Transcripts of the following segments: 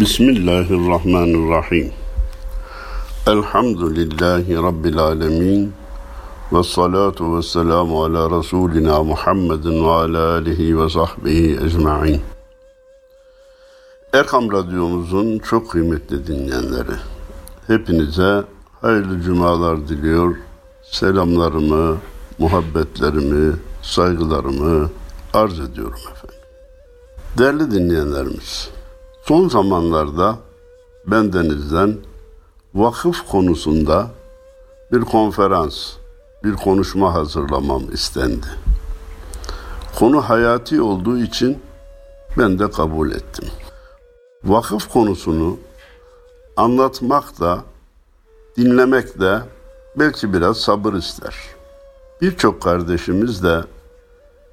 Bismillahirrahmanirrahim. Elhamdülillahi Rabbil alemin. Ve salatu ve selamu ala Resulina Muhammedin ve ala alihi ve sahbihi ecma'in. Erkam Radyomuzun çok kıymetli dinleyenleri, hepinize hayırlı cumalar diliyor, selamlarımı, muhabbetlerimi, saygılarımı arz ediyorum efendim. Değerli dinleyenlerimiz, son zamanlarda bendenizden vakıf konusunda bir konferans, bir konuşma hazırlamam istendi. Konu hayati olduğu için ben de kabul ettim. Vakıf konusunu anlatmak da, dinlemek de belki biraz sabır ister. Birçok kardeşimiz de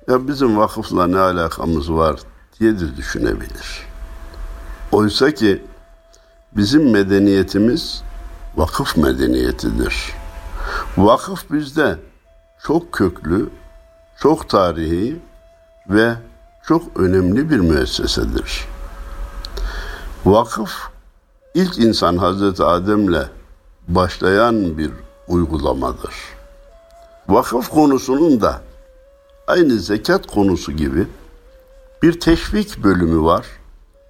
ya bizim vakıfla ne alakamız var diye de düşünebilir. Oysa ki bizim medeniyetimiz vakıf medeniyetidir. Vakıf bizde çok köklü, çok tarihi ve çok önemli bir müessesedir. Vakıf ilk insan Hazreti Adem'le başlayan bir uygulamadır. Vakıf konusunun da aynı zekat konusu gibi bir teşvik bölümü var.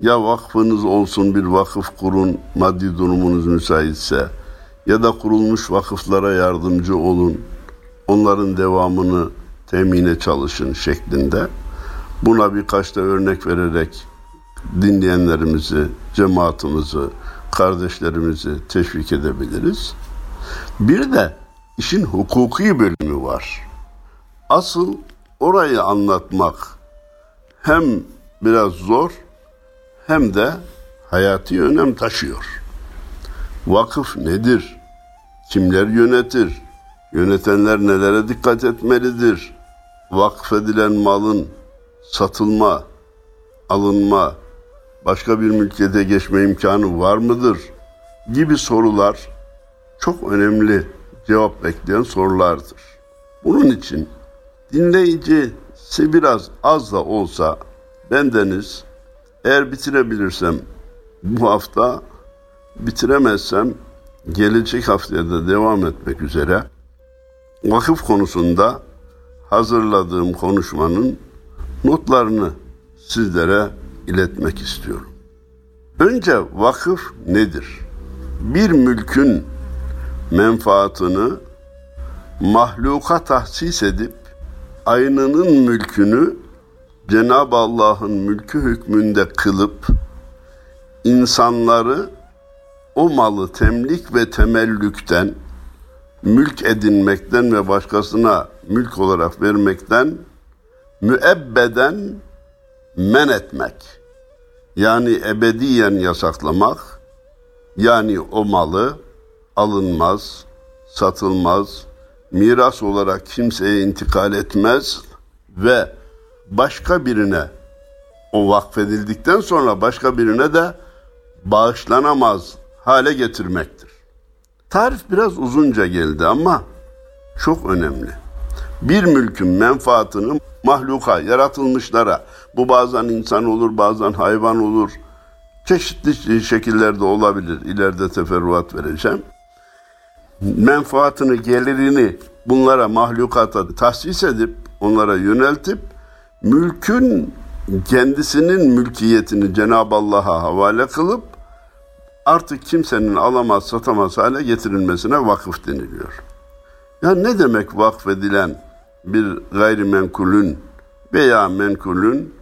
Ya vakfınız olsun bir vakıf kurun, maddi durumunuz müsaitse ya da kurulmuş vakıflara yardımcı olun, onların devamını temine çalışın şeklinde. Buna birkaç da örnek vererek dinleyenlerimizi, cemaatimizi, kardeşlerimizi teşvik edebiliriz. Bir de işin hukuki bölümü var. Asıl orayı anlatmak hem biraz zor hem de hayati önem taşıyor. Vakıf nedir? Kimler yönetir? Yönetenler nelere dikkat etmelidir? Vakfedilen malın satılma, alınma, başka bir mülkiyete geçme imkanı var mıdır? Gibi sorular çok önemli cevap bekleyen sorulardır. Bunun için dinleyicisi biraz az da olsa bendeniz eğer bitirebilirsem bu hafta bitiremezsem gelecek haftaya da devam etmek üzere vakıf konusunda hazırladığım konuşmanın notlarını sizlere iletmek istiyorum. Önce vakıf nedir? Bir mülkün menfaatını mahluka tahsis edip aynının mülkünü Cenab-ı Allah'ın mülkü hükmünde kılıp insanları o malı temlik ve temellükten mülk edinmekten ve başkasına mülk olarak vermekten müebbeden men etmek. Yani ebediyen yasaklamak. Yani o malı alınmaz, satılmaz, miras olarak kimseye intikal etmez ve başka birine o vakfedildikten sonra başka birine de bağışlanamaz hale getirmektir. Tarif biraz uzunca geldi ama çok önemli. Bir mülkün menfaatını mahluka, yaratılmışlara, bu bazen insan olur, bazen hayvan olur, çeşitli şekillerde olabilir. İleride teferruat vereceğim. Menfaatını, gelirini bunlara mahlukata tahsis edip, onlara yöneltip, mülkün kendisinin mülkiyetini Cenab-ı Allah'a havale kılıp, artık kimsenin alamaz, satamaz hale getirilmesine vakıf deniliyor. Ya ne demek vakfedilen bir gayrimenkulün veya menkulün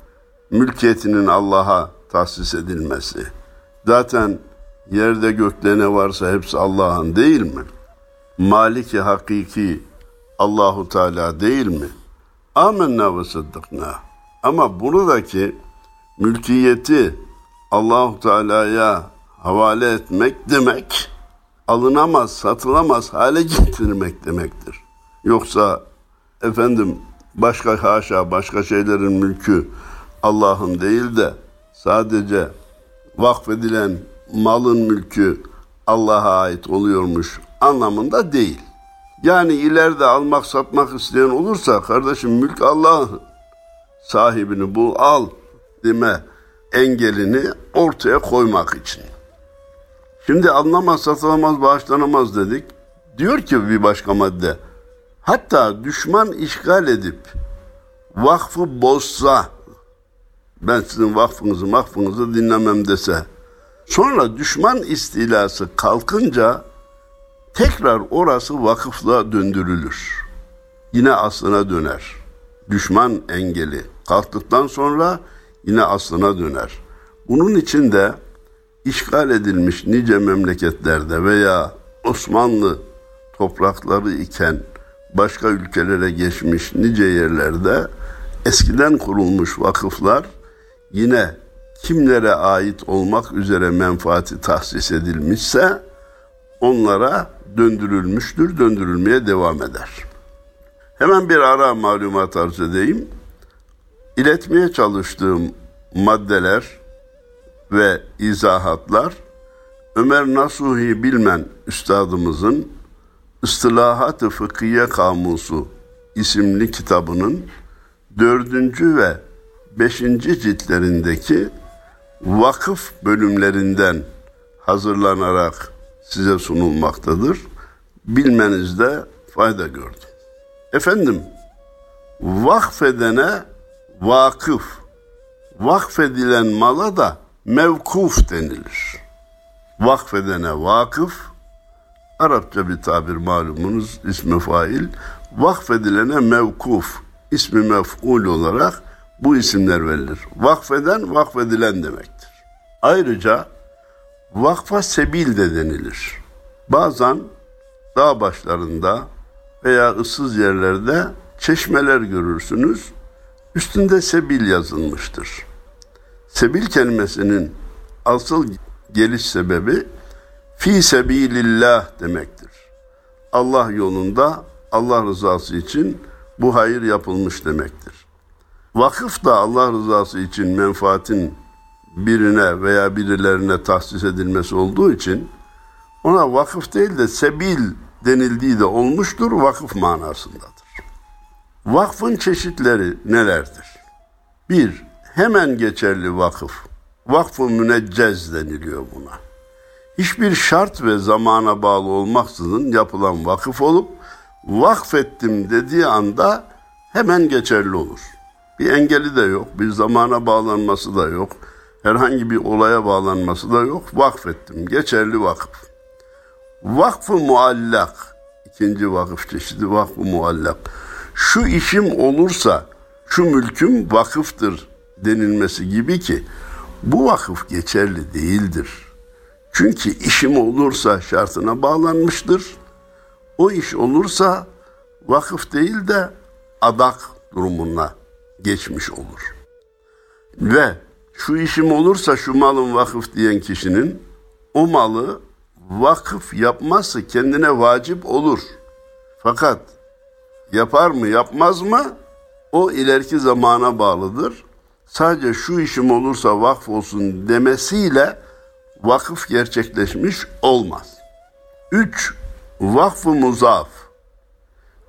mülkiyetinin Allah'a tahsis edilmesi? Zaten yerde gökte ne varsa hepsi Allah'ın değil mi? Maliki hakiki Allahu Teala değil mi? Amenna ve sıddıkna. Ama buradaki mülkiyeti Allahu Teala'ya havale etmek demek alınamaz, satılamaz hale getirmek demektir. Yoksa efendim başka haşa başka şeylerin mülkü Allah'ın değil de sadece vakfedilen malın mülkü Allah'a ait oluyormuş anlamında değil. Yani ileride almak satmak isteyen olursa kardeşim mülk Allah'ın sahibini bul al deme engelini ortaya koymak için. Şimdi alınamaz, satılamaz, bağışlanamaz dedik. Diyor ki bir başka madde. Hatta düşman işgal edip vakfı bozsa, ben sizin vakfınızı vakfınızı dinlemem dese, sonra düşman istilası kalkınca tekrar orası vakıfla döndürülür. Yine aslına döner. Düşman engeli kalktıktan sonra yine aslına döner. Bunun için de işgal edilmiş nice memleketlerde veya Osmanlı toprakları iken başka ülkelere geçmiş nice yerlerde eskiden kurulmuş vakıflar yine kimlere ait olmak üzere menfaati tahsis edilmişse onlara döndürülmüştür, döndürülmeye devam eder. Hemen bir ara malumat arz edeyim. İletmeye çalıştığım maddeler ve izahatlar Ömer Nasuhi Bilmen üstadımızın Istilahat-ı Fıkhiye Kamusu isimli kitabının dördüncü ve beşinci ciltlerindeki vakıf bölümlerinden hazırlanarak size sunulmaktadır. Bilmenizde fayda gördüm. Efendim, vakfedene vakıf, vakfedilen mala da mevkuf denilir. Vakfedene vakıf, Arapça bir tabir malumunuz ismi fail, vakfedilene mevkuf, ismi mef'ul olarak bu isimler verilir. Vakfeden, vakfedilen demektir. Ayrıca vakfa sebil de denilir. Bazen dağ başlarında veya ıssız yerlerde çeşmeler görürsünüz. Üstünde sebil yazılmıştır. Sebil kelimesinin asıl geliş sebebi fi sebilillah demektir. Allah yolunda Allah rızası için bu hayır yapılmış demektir. Vakıf da Allah rızası için menfaatin birine veya birilerine tahsis edilmesi olduğu için ona vakıf değil de sebil denildiği de olmuştur, vakıf manasındadır. Vakfın çeşitleri nelerdir? Bir, hemen geçerli vakıf. Vakfı müneccez deniliyor buna. Hiçbir şart ve zamana bağlı olmaksızın yapılan vakıf olup vakfettim dediği anda hemen geçerli olur. Bir engeli de yok, bir zamana bağlanması da yok, herhangi bir olaya bağlanması da yok. Vakfettim, geçerli vakıf. Vakfı muallak, ikinci vakıf çeşidi vakfı muallak. Şu işim olursa şu mülküm vakıftır denilmesi gibi ki bu vakıf geçerli değildir. Çünkü işim olursa şartına bağlanmıştır. O iş olursa vakıf değil de adak durumuna geçmiş olur. Ve şu işim olursa şu malın vakıf diyen kişinin o malı vakıf yapmazsa kendine vacip olur. Fakat yapar mı yapmaz mı o ileriki zamana bağlıdır. Sadece şu işim olursa vakf olsun demesiyle vakıf gerçekleşmiş olmaz. 3. Vakfı muzaf.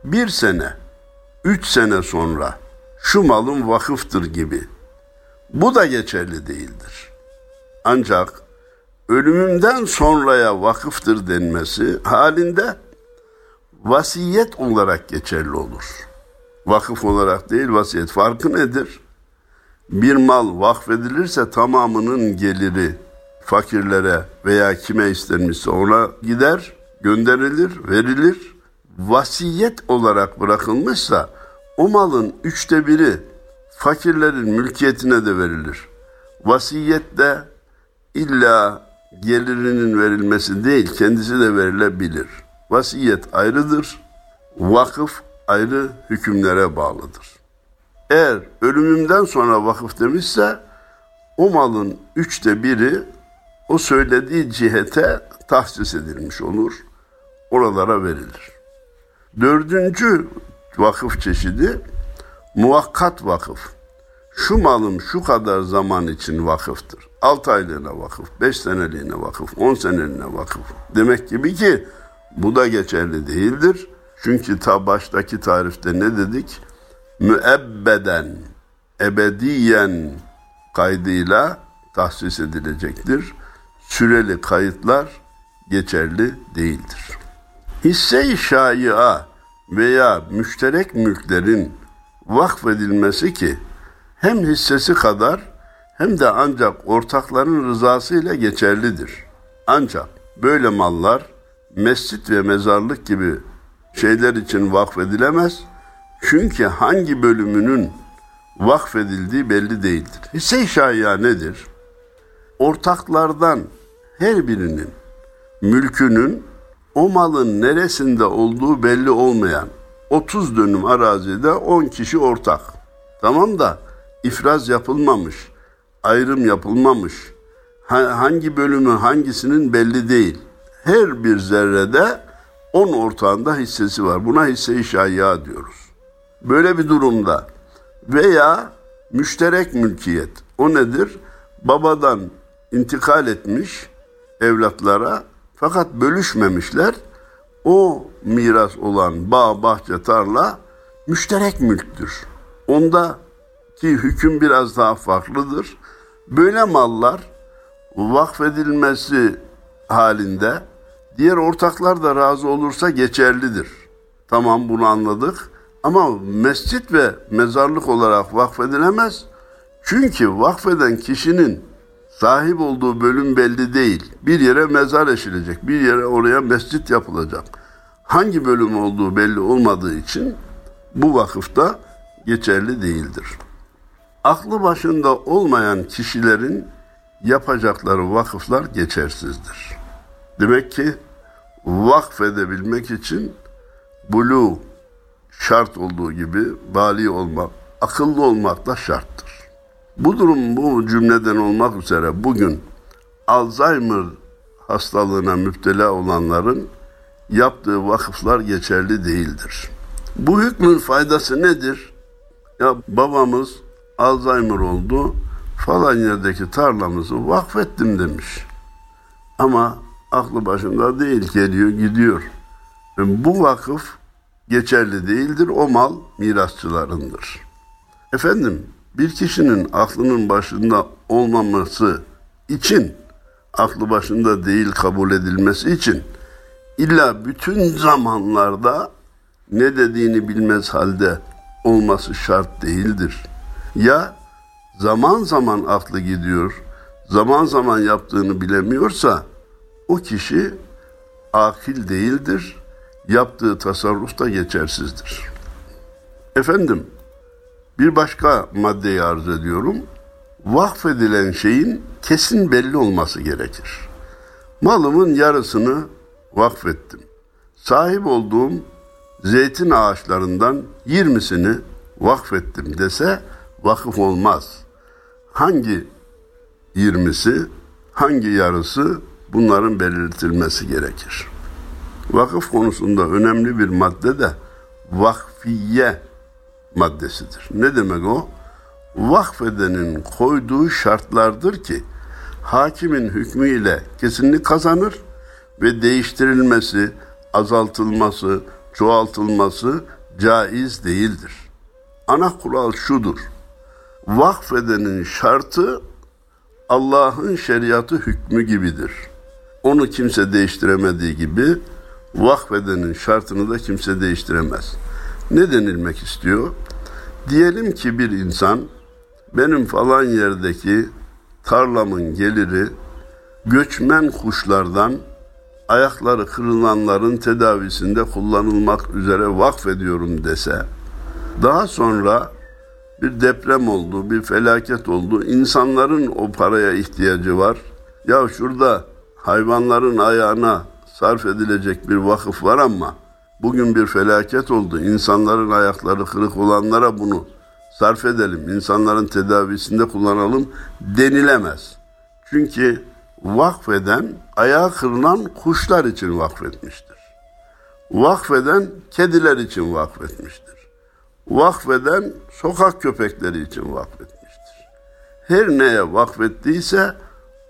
Bir sene, üç sene sonra şu malın vakıftır gibi. Bu da geçerli değildir. Ancak ölümümden sonraya vakıftır denmesi halinde vasiyet olarak geçerli olur. Vakıf olarak değil vasiyet. Farkı nedir? Bir mal vakfedilirse tamamının geliri fakirlere veya kime istenmişse ona gider, gönderilir, verilir. Vasiyet olarak bırakılmışsa o malın üçte biri fakirlerin mülkiyetine de verilir. Vasiyet de illa gelirinin verilmesi değil, kendisi de verilebilir. Vasiyet ayrıdır, vakıf ayrı hükümlere bağlıdır. Eğer ölümümden sonra vakıf demişse, o malın üçte biri o söylediği cihete tahsis edilmiş olur, oralara verilir. Dördüncü vakıf çeşidi muvakkat vakıf şu malım şu kadar zaman için vakıftır. 6 aylığına vakıf, 5 seneliğine vakıf, 10 seneliğine vakıf. Demek gibi ki bu da geçerli değildir. Çünkü ta baştaki tarifte ne dedik? Müebbeden, ebediyen kaydıyla tahsis edilecektir. Süreli kayıtlar geçerli değildir. Hisse-i şaia veya müşterek mülklerin vakfedilmesi ki hem hissesi kadar hem de ancak ortakların rızası ile geçerlidir. Ancak böyle mallar mescit ve mezarlık gibi şeyler için vakfedilemez. Çünkü hangi bölümünün vakfedildiği belli değildir. Hisse-i nedir? Ortaklardan her birinin mülkünün o malın neresinde olduğu belli olmayan 30 dönüm arazide 10 kişi ortak. Tamam da ifraz yapılmamış, ayrım yapılmamış. Hangi bölümü hangisinin belli değil. Her bir zerrede 10 ortağında hissesi var. Buna hisse-i şayya diyoruz. Böyle bir durumda veya müşterek mülkiyet. O nedir? Babadan intikal etmiş evlatlara fakat bölüşmemişler. O miras olan bağ, bahçe, tarla müşterek mülktür. Onda ki hüküm biraz daha farklıdır. Böyle mallar vakfedilmesi halinde diğer ortaklar da razı olursa geçerlidir. Tamam bunu anladık. Ama mescit ve mezarlık olarak vakfedilemez. Çünkü vakfeden kişinin sahip olduğu bölüm belli değil. Bir yere mezar eşilecek, bir yere oraya mescit yapılacak. Hangi bölüm olduğu belli olmadığı için bu vakıfta geçerli değildir. Aklı başında olmayan kişilerin yapacakları vakıflar geçersizdir. Demek ki vakfedebilmek için bulu şart olduğu gibi bali olmak, akıllı olmak da şarttır. Bu durum bu cümleden olmak üzere bugün Alzheimer hastalığına müptela olanların yaptığı vakıflar geçerli değildir. Bu hükmün faydası nedir? Ya babamız Alzheimer oldu, falan yerdeki tarlamızı vakfettim demiş. Ama aklı başında değil, geliyor gidiyor. Bu vakıf geçerli değildir, o mal mirasçılarındır. Efendim, bir kişinin aklının başında olmaması için, aklı başında değil kabul edilmesi için, illa bütün zamanlarda ne dediğini bilmez halde olması şart değildir. Ya zaman zaman aklı gidiyor, zaman zaman yaptığını bilemiyorsa o kişi akil değildir, yaptığı tasarruf da geçersizdir. Efendim, bir başka maddeyi arz ediyorum. Vakfedilen şeyin kesin belli olması gerekir. Malımın yarısını vakfettim. Sahip olduğum zeytin ağaçlarından 20'sini vakfettim dese vakıf olmaz. Hangi 20'si, hangi yarısı bunların belirtilmesi gerekir. Vakıf konusunda önemli bir madde de vakfiye maddesidir. Ne demek o? Vakfedenin koyduğu şartlardır ki hakimin hükmüyle kesinlik kazanır ve değiştirilmesi, azaltılması, çoğaltılması caiz değildir. Ana kural şudur. Vakfedenin şartı Allah'ın şeriatı hükmü gibidir. Onu kimse değiştiremediği gibi vakfedenin şartını da kimse değiştiremez. Ne denilmek istiyor? Diyelim ki bir insan benim falan yerdeki tarlamın geliri göçmen kuşlardan ayakları kırılanların tedavisinde kullanılmak üzere vakfediyorum dese, daha sonra bir deprem oldu, bir felaket oldu, insanların o paraya ihtiyacı var. Ya şurada hayvanların ayağına sarf edilecek bir vakıf var ama bugün bir felaket oldu. İnsanların ayakları kırık olanlara bunu sarf edelim, insanların tedavisinde kullanalım denilemez. Çünkü vakfeden ayağı kırılan kuşlar için vakfetmiştir. Vakfeden kediler için vakfetmiştir. Vakfeden sokak köpekleri için vakfetmiştir. Her neye vakfettiyse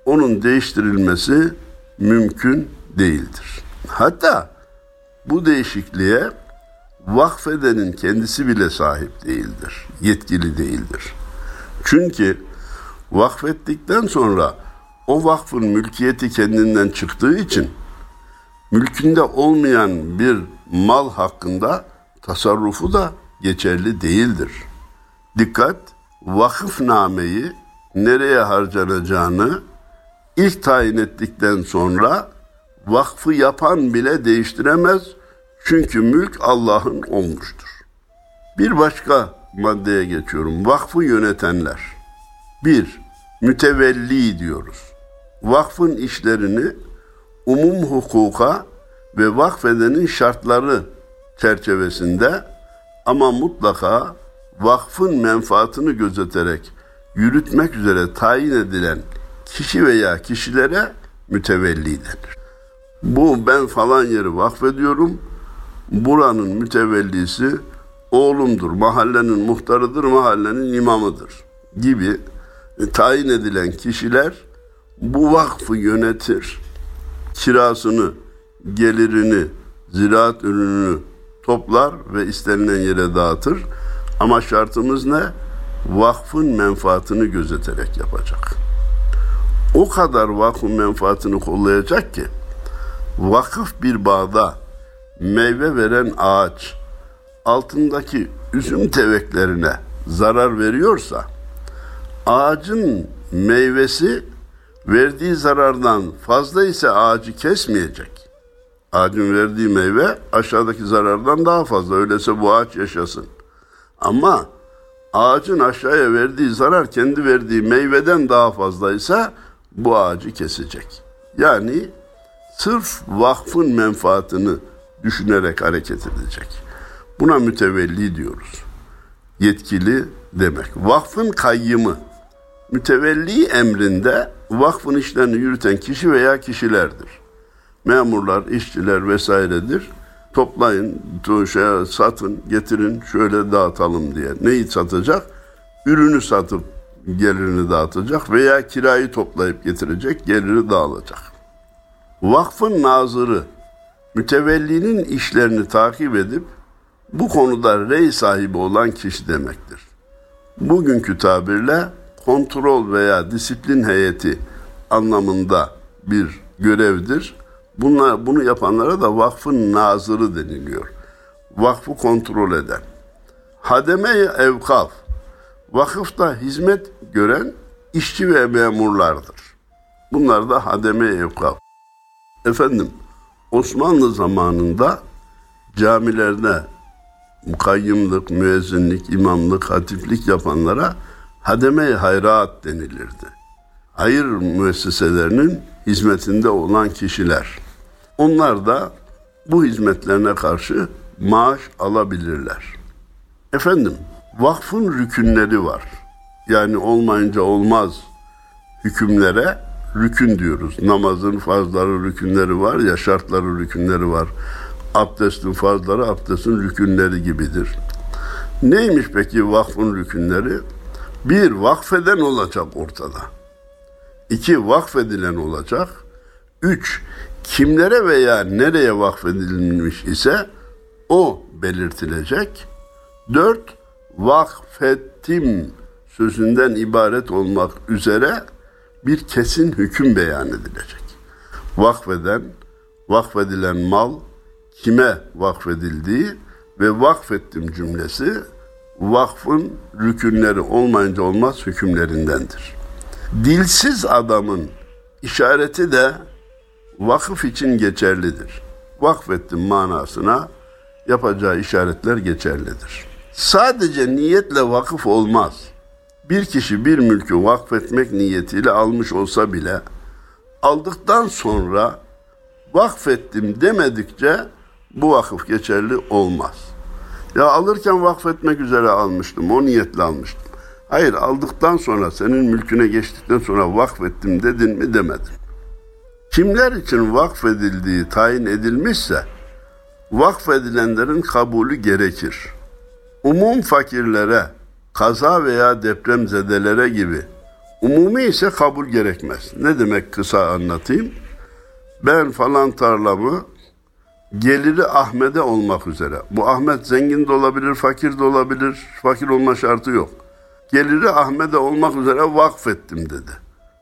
onun değiştirilmesi mümkün değildir. Hatta bu değişikliğe vakfedenin kendisi bile sahip değildir, yetkili değildir. Çünkü Vakfettikten sonra o vakfın mülkiyeti kendinden çıktığı için mülkünde olmayan bir mal hakkında tasarrufu da geçerli değildir. Dikkat! Vakıfnameyi nereye harcanacağını ilk tayin ettikten sonra vakfı yapan bile değiştiremez. Çünkü mülk Allah'ın olmuştur. Bir başka maddeye geçiyorum. Vakfı yönetenler. Bir, mütevelli diyoruz. Vakfın işlerini umum hukuka ve vakfedenin şartları çerçevesinde ama mutlaka vakfın menfaatını gözeterek yürütmek üzere tayin edilen kişi veya kişilere mütevelli denir. Bu ben falan yeri vakfediyorum. Buranın mütevellisi oğlumdur, mahallenin muhtarıdır, mahallenin imamıdır gibi tayin edilen kişiler bu vakfı yönetir. Kirasını, gelirini, ziraat ürününü toplar ve istenilen yere dağıtır. Ama şartımız ne? Vakfın menfaatini gözeterek yapacak. O kadar vakfın menfaatini kollayacak ki vakıf bir bağda meyve veren ağaç altındaki üzüm teveklerine zarar veriyorsa ağacın meyvesi verdiği zarardan fazla ise ağacı kesmeyecek. Ağacın verdiği meyve aşağıdaki zarardan daha fazla. Öyleyse bu ağaç yaşasın. Ama ağacın aşağıya verdiği zarar kendi verdiği meyveden daha fazlaysa bu ağacı kesecek. Yani sırf vakfın menfaatini düşünerek hareket edecek. Buna mütevelli diyoruz. Yetkili demek. Vakfın kayyımı, mütevelli emrinde vakfın işlerini yürüten kişi veya kişilerdir. Memurlar, işçiler vesairedir. Toplayın, şey, satın, getirin, şöyle dağıtalım diye. Neyi satacak? Ürünü satıp gelirini dağıtacak veya kirayı toplayıp getirecek, geliri dağılacak. Vakfın nazırı, mütevellinin işlerini takip edip bu konuda rey sahibi olan kişi demektir. Bugünkü tabirle kontrol veya disiplin heyeti anlamında bir görevdir. Bunlar, bunu yapanlara da vakfın nazırı deniliyor. Vakfı kontrol eden. Hademe-i evkaf, vakıfta hizmet gören işçi ve memurlardır. Bunlar da hademe-i evkaf. Efendim, Osmanlı zamanında camilerde mukayyimlik, müezzinlik, imamlık, hatiflik yapanlara hademe-i hayrat denilirdi. Hayır müesseselerinin hizmetinde olan kişiler. Onlar da bu hizmetlerine karşı maaş alabilirler. Efendim, vakfın rükünleri var. Yani olmayınca olmaz hükümlere rükün diyoruz. Namazın farzları, rükünleri var ya, şartları, rükünleri var. Abdestin farzları, abdestin rükünleri gibidir. Neymiş peki vakfın rükünleri? Bir, vakfeden olacak ortada. İki, vakfedilen olacak. Üç, kimlere veya nereye vakfedilmiş ise o belirtilecek. Dört, vakfettim sözünden ibaret olmak üzere bir kesin hüküm beyan edilecek. Vakfeden, vakfedilen mal kime vakfedildiği ve vakfettim cümlesi vakfın rükünleri olmayınca olmaz hükümlerindendir. Dilsiz adamın işareti de vakıf için geçerlidir. Vakfettim manasına yapacağı işaretler geçerlidir. Sadece niyetle vakıf olmaz. Bir kişi bir mülkü vakfetmek niyetiyle almış olsa bile aldıktan sonra vakfettim demedikçe bu vakıf geçerli olmaz. Ya alırken vakfetmek üzere almıştım, o niyetle almıştım. Hayır aldıktan sonra senin mülküne geçtikten sonra vakfettim dedin mi demedin. Kimler için vakfedildiği tayin edilmişse vakfedilenlerin kabulü gerekir. Umum fakirlere, kaza veya deprem zedelere gibi umumi ise kabul gerekmez. Ne demek kısa anlatayım? Ben falan tarlamı geliri Ahmet'e olmak üzere. Bu Ahmet zengin de olabilir, fakir de olabilir. Fakir olma şartı yok. geliri Ahmet'e olmak üzere vakfettim dedi.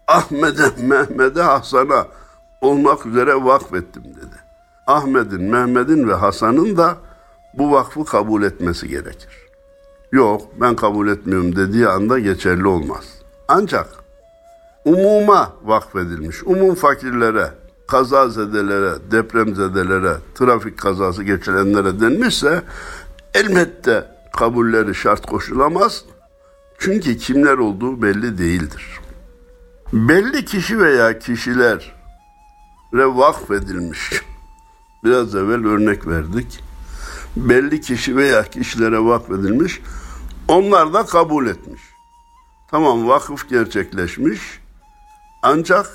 Ahmet'e, Mehmet'e, Hasan'a olmak üzere vakfettim dedi. Ahmet'in, Mehmet'in ve Hasan'ın da bu vakfı kabul etmesi gerekir. Yok ben kabul etmiyorum dediği anda geçerli olmaz. Ancak umuma vakfedilmiş, umum fakirlere, kazazedelere, depremzedelere, trafik kazası geçirenlere denmişse elbette kabulleri şart koşulamaz. Çünkü kimler olduğu belli değildir. Belli kişi veya kişilere vakfedilmiş. Biraz evvel örnek verdik. Belli kişi veya kişilere vakfedilmiş. Onlar da kabul etmiş. Tamam vakıf gerçekleşmiş. Ancak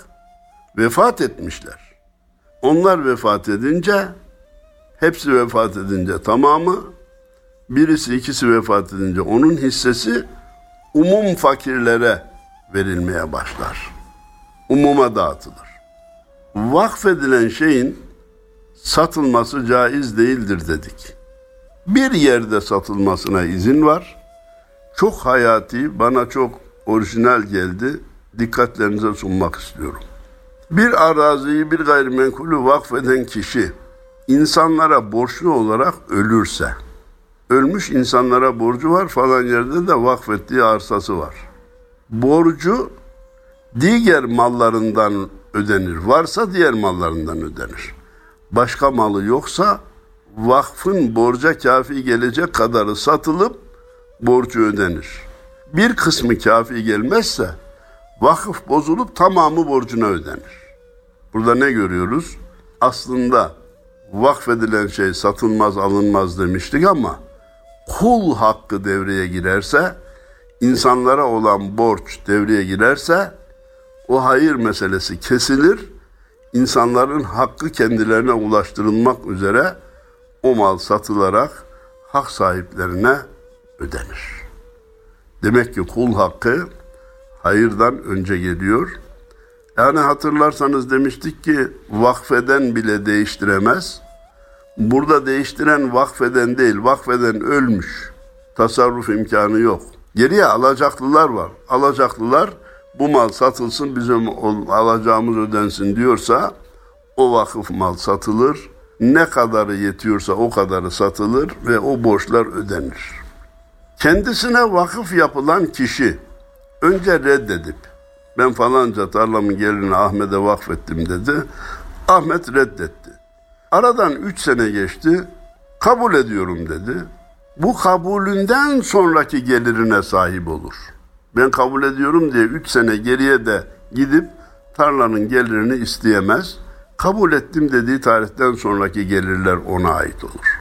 vefat etmişler. Onlar vefat edince hepsi vefat edince tamamı birisi ikisi vefat edince onun hissesi umum fakirlere verilmeye başlar. Umuma dağıtılır. Vakfedilen şeyin satılması caiz değildir dedik. Bir yerde satılmasına izin var. Çok hayati, bana çok orijinal geldi. Dikkatlerinize sunmak istiyorum. Bir araziyi bir gayrimenkulü vakfeden kişi insanlara borçlu olarak ölürse, ölmüş insanlara borcu var falan yerde de vakfettiği arsası var. Borcu diğer mallarından ödenir. Varsa diğer mallarından ödenir. Başka malı yoksa vakfın borca kafi gelecek kadarı satılıp borcu ödenir. Bir kısmı kafi gelmezse vakıf bozulup tamamı borcuna ödenir. Burada ne görüyoruz? Aslında vakfedilen şey satılmaz alınmaz demiştik ama kul hakkı devreye girerse, insanlara olan borç devreye girerse o hayır meselesi kesilir. İnsanların hakkı kendilerine ulaştırılmak üzere o mal satılarak hak sahiplerine ödenir. Demek ki kul hakkı hayırdan önce geliyor. Yani hatırlarsanız demiştik ki vakfeden bile değiştiremez. Burada değiştiren vakfeden değil, vakfeden ölmüş. Tasarruf imkanı yok. Geriye alacaklılar var. Alacaklılar bu mal satılsın bizim alacağımız ödensin diyorsa o vakıf mal satılır. Ne kadarı yetiyorsa o kadarı satılır ve o borçlar ödenir. Kendisine vakıf yapılan kişi önce reddedip ben falanca tarlamın gelirini Ahmet'e vakfettim dedi. Ahmet reddetti. Aradan üç sene geçti. Kabul ediyorum dedi. Bu kabulünden sonraki gelirine sahip olur. Ben kabul ediyorum diye üç sene geriye de gidip tarlanın gelirini isteyemez. Kabul ettim dediği tarihten sonraki gelirler ona ait olur.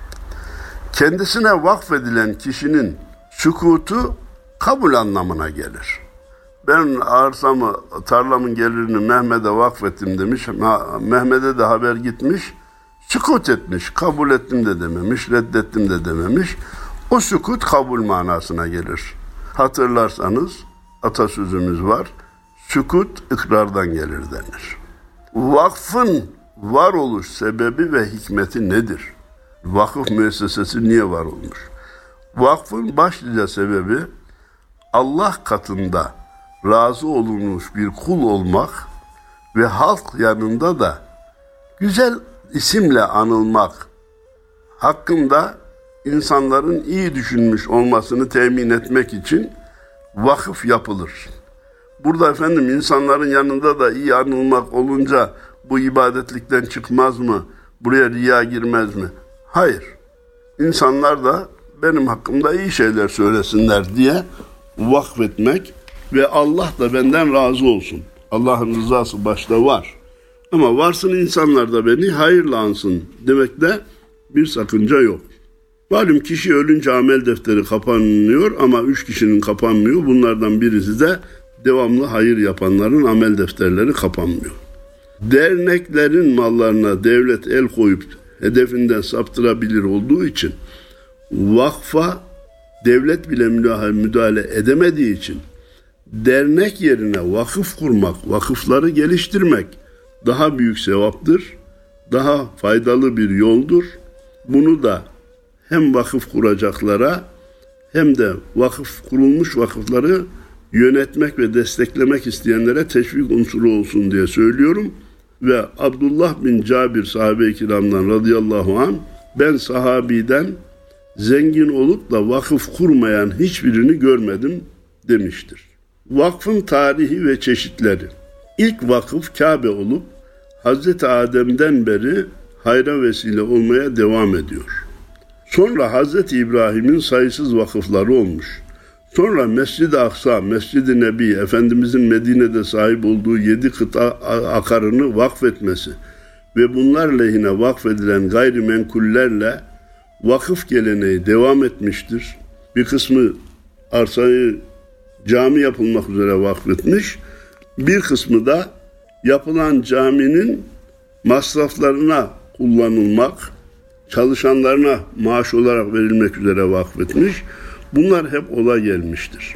Kendisine vakfedilen kişinin sükutu kabul anlamına gelir. Ben arsamı, tarlamın gelirini Mehmet'e vakfettim demiş. Mehmet'e de haber gitmiş. Sükut etmiş. Kabul ettim de dememiş. Reddettim de dememiş. O sükut kabul manasına gelir. Hatırlarsanız atasözümüz var. Sükut ikrardan gelir denir. Vakfın varoluş sebebi ve hikmeti nedir? Vakıf müessesesi niye var olmuş? Vakfın başlıca sebebi Allah katında razı olunmuş bir kul olmak ve halk yanında da güzel isimle anılmak hakkında insanların iyi düşünmüş olmasını temin etmek için vakıf yapılır. Burada efendim insanların yanında da iyi anılmak olunca bu ibadetlikten çıkmaz mı? Buraya riya girmez mi? Hayır. İnsanlar da benim hakkımda iyi şeyler söylesinler diye vakfetmek ve Allah da benden razı olsun. Allah'ın rızası başta var. Ama varsın insanlar da beni hayırla ansın demekte bir sakınca yok. Malum kişi ölünce amel defteri kapanıyor ama üç kişinin kapanmıyor. Bunlardan birisi de devamlı hayır yapanların amel defterleri kapanmıyor. Derneklerin mallarına devlet el koyup hedefinden saptırabilir olduğu için vakfa devlet bile müdahale edemediği için dernek yerine vakıf kurmak, vakıfları geliştirmek daha büyük sevaptır, daha faydalı bir yoldur. Bunu da hem vakıf kuracaklara hem de vakıf kurulmuş vakıfları yönetmek ve desteklemek isteyenlere teşvik unsuru olsun diye söylüyorum. Ve Abdullah bin Cabir sahabe-i kiramdan radıyallahu an ben sahabiden zengin olup da vakıf kurmayan hiçbirini görmedim demiştir. Vakfın tarihi ve çeşitleri. İlk vakıf Kabe olup Hz. Adem'den beri hayra vesile olmaya devam ediyor. Sonra Hz. İbrahim'in sayısız vakıfları olmuş. Sonra Mescid-i Aksa, Mescid-i Nebi, Efendimizin Medine'de sahip olduğu yedi kıta akarını vakfetmesi ve bunlar lehine vakfedilen gayrimenkullerle vakıf geleneği devam etmiştir. Bir kısmı arsayı cami yapılmak üzere vakfetmiş, bir kısmı da yapılan caminin masraflarına kullanılmak, çalışanlarına maaş olarak verilmek üzere vakfetmiş. Bunlar hep olay gelmiştir.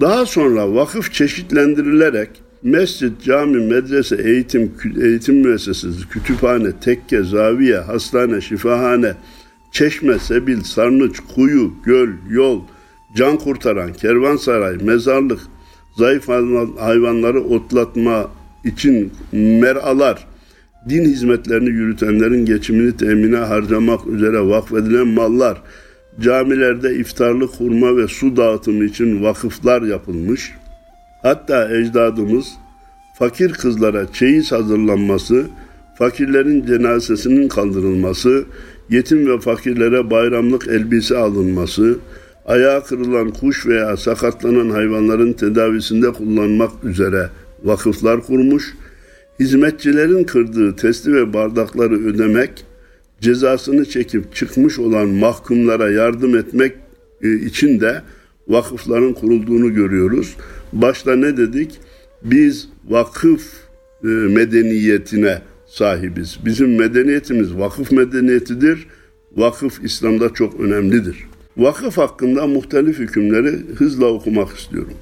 Daha sonra vakıf çeşitlendirilerek mescit, cami, medrese, eğitim, eğitim müessesesi, kütüphane, tekke, zaviye, hastane, şifahane, çeşme, sebil, sarnıç, kuyu, göl, yol, can kurtaran, kervansaray, mezarlık, zayıf hayvanları otlatma için meralar, din hizmetlerini yürütenlerin geçimini temine harcamak üzere vakfedilen mallar, camilerde iftarlık hurma ve su dağıtımı için vakıflar yapılmış. Hatta ecdadımız fakir kızlara çeyiz hazırlanması, fakirlerin cenazesinin kaldırılması, yetim ve fakirlere bayramlık elbise alınması, ayağı kırılan kuş veya sakatlanan hayvanların tedavisinde kullanmak üzere vakıflar kurmuş, hizmetçilerin kırdığı testi ve bardakları ödemek, cezasını çekip çıkmış olan mahkumlara yardım etmek e, için de vakıfların kurulduğunu görüyoruz. Başta ne dedik? Biz vakıf e, medeniyetine sahibiz. Bizim medeniyetimiz vakıf medeniyetidir. Vakıf İslam'da çok önemlidir. Vakıf hakkında muhtelif hükümleri hızla okumak istiyorum.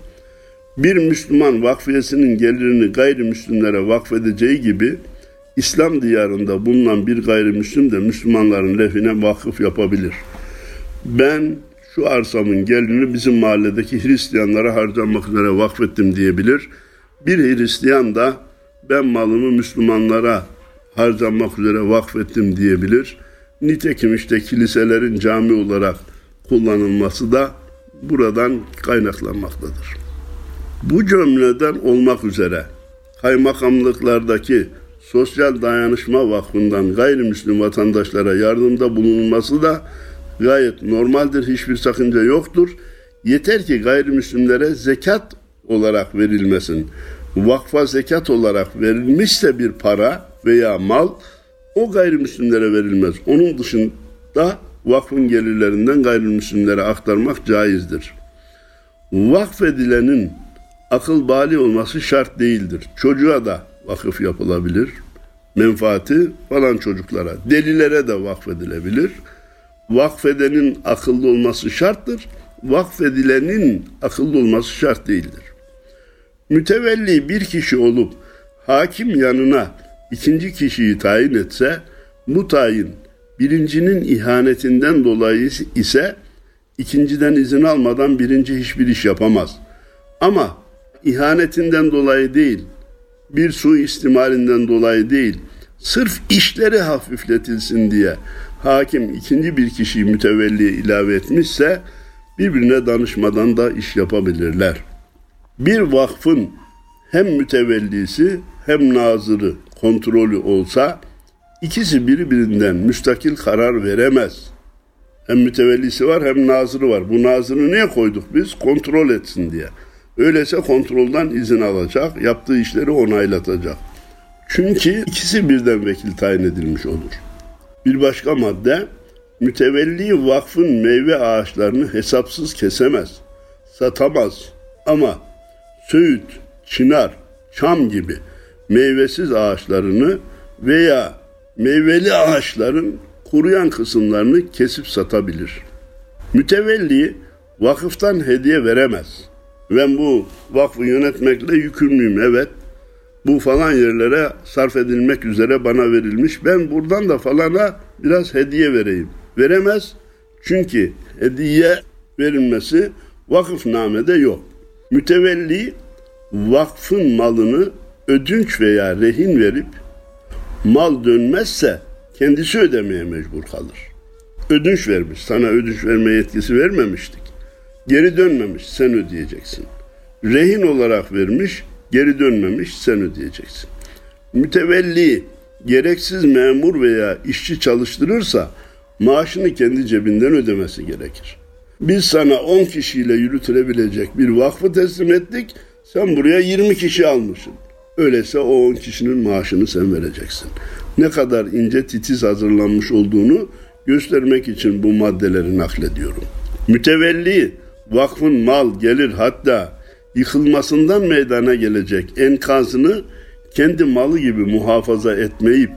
Bir Müslüman vakfiyesinin gelirini gayrimüslimlere vakfedeceği gibi İslam diyarında bulunan bir gayrimüslim de Müslümanların lehine vakıf yapabilir. Ben şu arsamın gelirini bizim mahalledeki Hristiyanlara harcamak üzere vakfettim diyebilir. Bir Hristiyan da ben malımı Müslümanlara harcamak üzere vakfettim diyebilir. Nitekim işte kiliselerin cami olarak kullanılması da buradan kaynaklanmaktadır. Bu cümleden olmak üzere kaymakamlıklardaki Sosyal Dayanışma Vakfı'ndan gayrimüslim vatandaşlara yardımda bulunulması da gayet normaldir, hiçbir sakınca yoktur. Yeter ki gayrimüslimlere zekat olarak verilmesin. Vakfa zekat olarak verilmişse bir para veya mal o gayrimüslimlere verilmez. Onun dışında vakfın gelirlerinden gayrimüslimlere aktarmak caizdir. Vakfedilenin akıl bali olması şart değildir. Çocuğa da vakıf yapılabilir. Menfaati falan çocuklara, delilere de vakfedilebilir. Vakfedenin akıllı olması şarttır. Vakfedilenin akıllı olması şart değildir. Mütevelli bir kişi olup hakim yanına ikinci kişiyi tayin etse bu tayin birincinin ihanetinden dolayı ise ikinciden izin almadan birinci hiçbir iş yapamaz. Ama ihanetinden dolayı değil, bir su istimalinden dolayı değil, sırf işleri hafifletilsin diye hakim ikinci bir kişiyi mütevelliye ilave etmişse birbirine danışmadan da iş yapabilirler. Bir vakfın hem mütevellisi hem nazırı kontrolü olsa ikisi birbirinden müstakil karar veremez. Hem mütevellisi var hem nazırı var. Bu nazırı niye koyduk biz? Kontrol etsin diye. Öyleyse kontroldan izin alacak, yaptığı işleri onaylatacak. Çünkü ikisi birden vekil tayin edilmiş olur. Bir başka madde, mütevelli vakfın meyve ağaçlarını hesapsız kesemez, satamaz ama söğüt, çınar, çam gibi meyvesiz ağaçlarını veya meyveli ağaçların kuruyan kısımlarını kesip satabilir. Mütevelli vakıftan hediye veremez. Ben bu vakfı yönetmekle yükümlüyüm evet. Bu falan yerlere sarf edilmek üzere bana verilmiş. Ben buradan da falana biraz hediye vereyim. Veremez çünkü hediye verilmesi vakıfnamede yok. Mütevelli vakfın malını ödünç veya rehin verip mal dönmezse kendisi ödemeye mecbur kalır. Ödünç vermiş, sana ödünç verme yetkisi vermemiştik. Geri dönmemiş, sen ödeyeceksin. Rehin olarak vermiş, geri dönmemiş, sen ödeyeceksin. Mütevelli gereksiz memur veya işçi çalıştırırsa maaşını kendi cebinden ödemesi gerekir. Biz sana 10 kişiyle yürütülebilecek bir vakfı teslim ettik. Sen buraya 20 kişi almışsın. Öyleyse o 10 kişinin maaşını sen vereceksin. Ne kadar ince titiz hazırlanmış olduğunu göstermek için bu maddeleri naklediyorum. Mütevelli vakfın mal, gelir hatta yıkılmasından meydana gelecek enkazını kendi malı gibi muhafaza etmeyip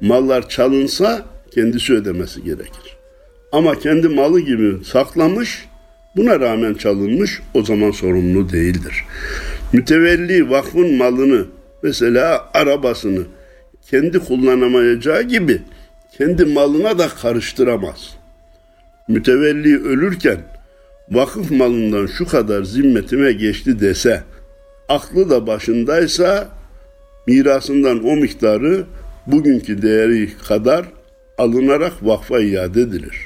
mallar çalınsa kendisi ödemesi gerekir. Ama kendi malı gibi saklamış, buna rağmen çalınmış o zaman sorumlu değildir. Mütevelli vakfın malını mesela arabasını kendi kullanamayacağı gibi kendi malına da karıştıramaz. Mütevelli ölürken vakıf malından şu kadar zimmetime geçti dese, aklı da başındaysa mirasından o miktarı bugünkü değeri kadar alınarak vakfa iade edilir.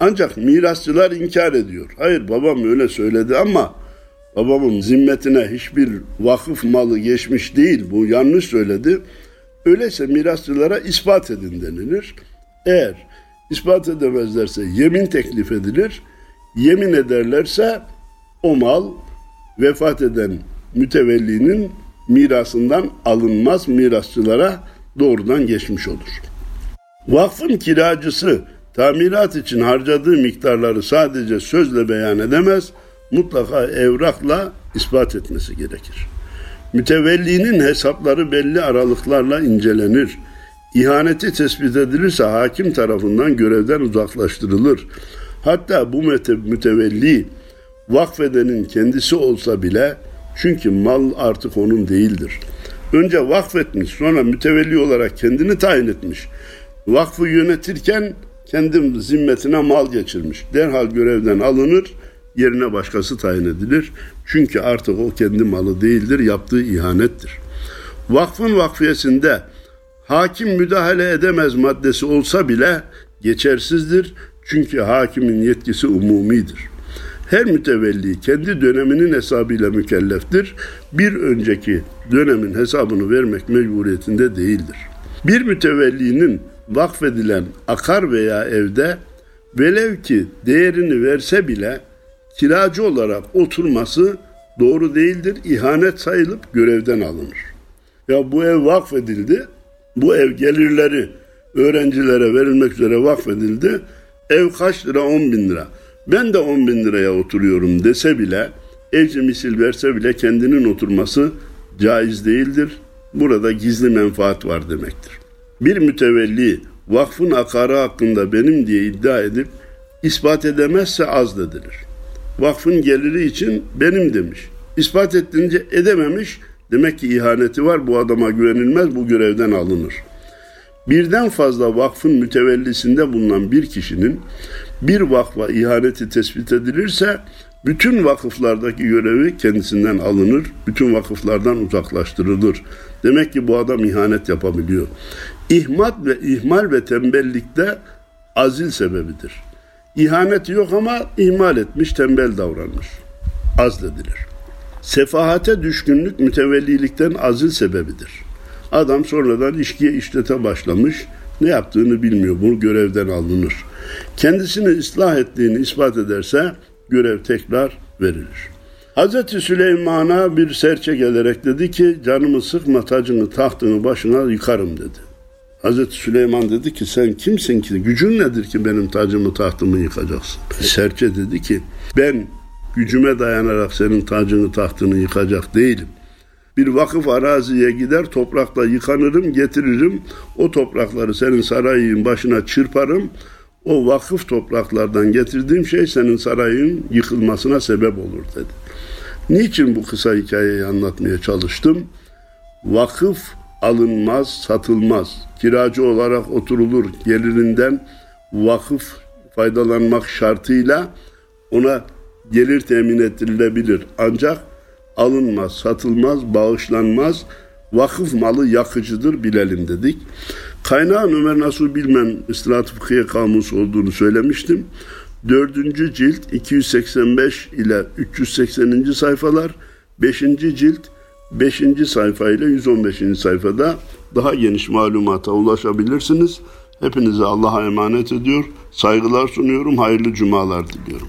Ancak mirasçılar inkar ediyor. Hayır babam öyle söyledi ama babamın zimmetine hiçbir vakıf malı geçmiş değil. Bu yanlış söyledi. Öyleyse mirasçılara ispat edin denilir. Eğer ispat edemezlerse yemin teklif edilir. Yemin ederlerse o mal vefat eden mütevellinin mirasından alınmaz mirasçılara doğrudan geçmiş olur. Vakfın kiracısı tamirat için harcadığı miktarları sadece sözle beyan edemez, mutlaka evrakla ispat etmesi gerekir. Mütevellinin hesapları belli aralıklarla incelenir. İhaneti tespit edilirse hakim tarafından görevden uzaklaştırılır. Hatta bu mütevelli vakfedenin kendisi olsa bile çünkü mal artık onun değildir. Önce vakfetmiş sonra mütevelli olarak kendini tayin etmiş. Vakfı yönetirken kendi zimmetine mal geçirmiş. Derhal görevden alınır, yerine başkası tayin edilir. Çünkü artık o kendi malı değildir, yaptığı ihanettir. Vakfın vakfiyesinde hakim müdahale edemez maddesi olsa bile geçersizdir. Çünkü hakimin yetkisi umumidir. Her mütevelli kendi döneminin hesabıyla mükelleftir. Bir önceki dönemin hesabını vermek mecburiyetinde değildir. Bir mütevellinin vakfedilen akar veya evde velev ki değerini verse bile kiracı olarak oturması doğru değildir. İhanet sayılıp görevden alınır. Ya bu ev vakfedildi. Bu ev gelirleri öğrencilere verilmek üzere vakfedildi. Ev kaç lira? 10 bin lira. Ben de 10 bin liraya oturuyorum dese bile, evci misil verse bile kendinin oturması caiz değildir. Burada gizli menfaat var demektir. Bir mütevelli vakfın akarı hakkında benim diye iddia edip ispat edemezse azledilir. Vakfın geliri için benim demiş. İspat ettiğince edememiş. Demek ki ihaneti var. Bu adama güvenilmez. Bu görevden alınır. Birden fazla vakfın mütevellisinde bulunan bir kişinin bir vakfa ihaneti tespit edilirse bütün vakıflardaki görevi kendisinden alınır, bütün vakıflardan uzaklaştırılır. Demek ki bu adam ihanet yapabiliyor. İhmat ve ihmal ve tembellikte azil sebebidir. İhanet yok ama ihmal etmiş, tembel davranmış. Azledilir. Sefahate düşkünlük mütevellilikten azil sebebidir. Adam sonradan işkiye işlete başlamış, ne yaptığını bilmiyor, bunu görevden alınır. Kendisini ıslah ettiğini ispat ederse görev tekrar verilir. Hz. Süleyman'a bir serçe gelerek dedi ki canımı sıkma tacını tahtını başına yıkarım dedi. Hz. Süleyman dedi ki sen kimsin ki gücün nedir ki benim tacımı tahtımı yıkacaksın. Serçe dedi ki ben gücüme dayanarak senin tacını tahtını yıkacak değilim. Bir vakıf araziye gider toprakla yıkanırım getiririm. O toprakları senin sarayın başına çırparım. O vakıf topraklardan getirdiğim şey senin sarayın yıkılmasına sebep olur dedi. Niçin bu kısa hikayeyi anlatmaya çalıştım? Vakıf alınmaz, satılmaz. Kiracı olarak oturulur gelirinden vakıf faydalanmak şartıyla ona gelir temin ettirilebilir. Ancak alınmaz, satılmaz, bağışlanmaz. Vakıf malı yakıcıdır bilelim dedik. Kaynağın Ömer Nasuh Bilmen İstilat Fıkhiye Kamusu olduğunu söylemiştim. Dördüncü cilt 285 ile 380. sayfalar, beşinci cilt 5. sayfa ile 115. sayfada daha geniş malumata ulaşabilirsiniz. Hepinize Allah'a emanet ediyor. Saygılar sunuyorum. Hayırlı cumalar diliyorum.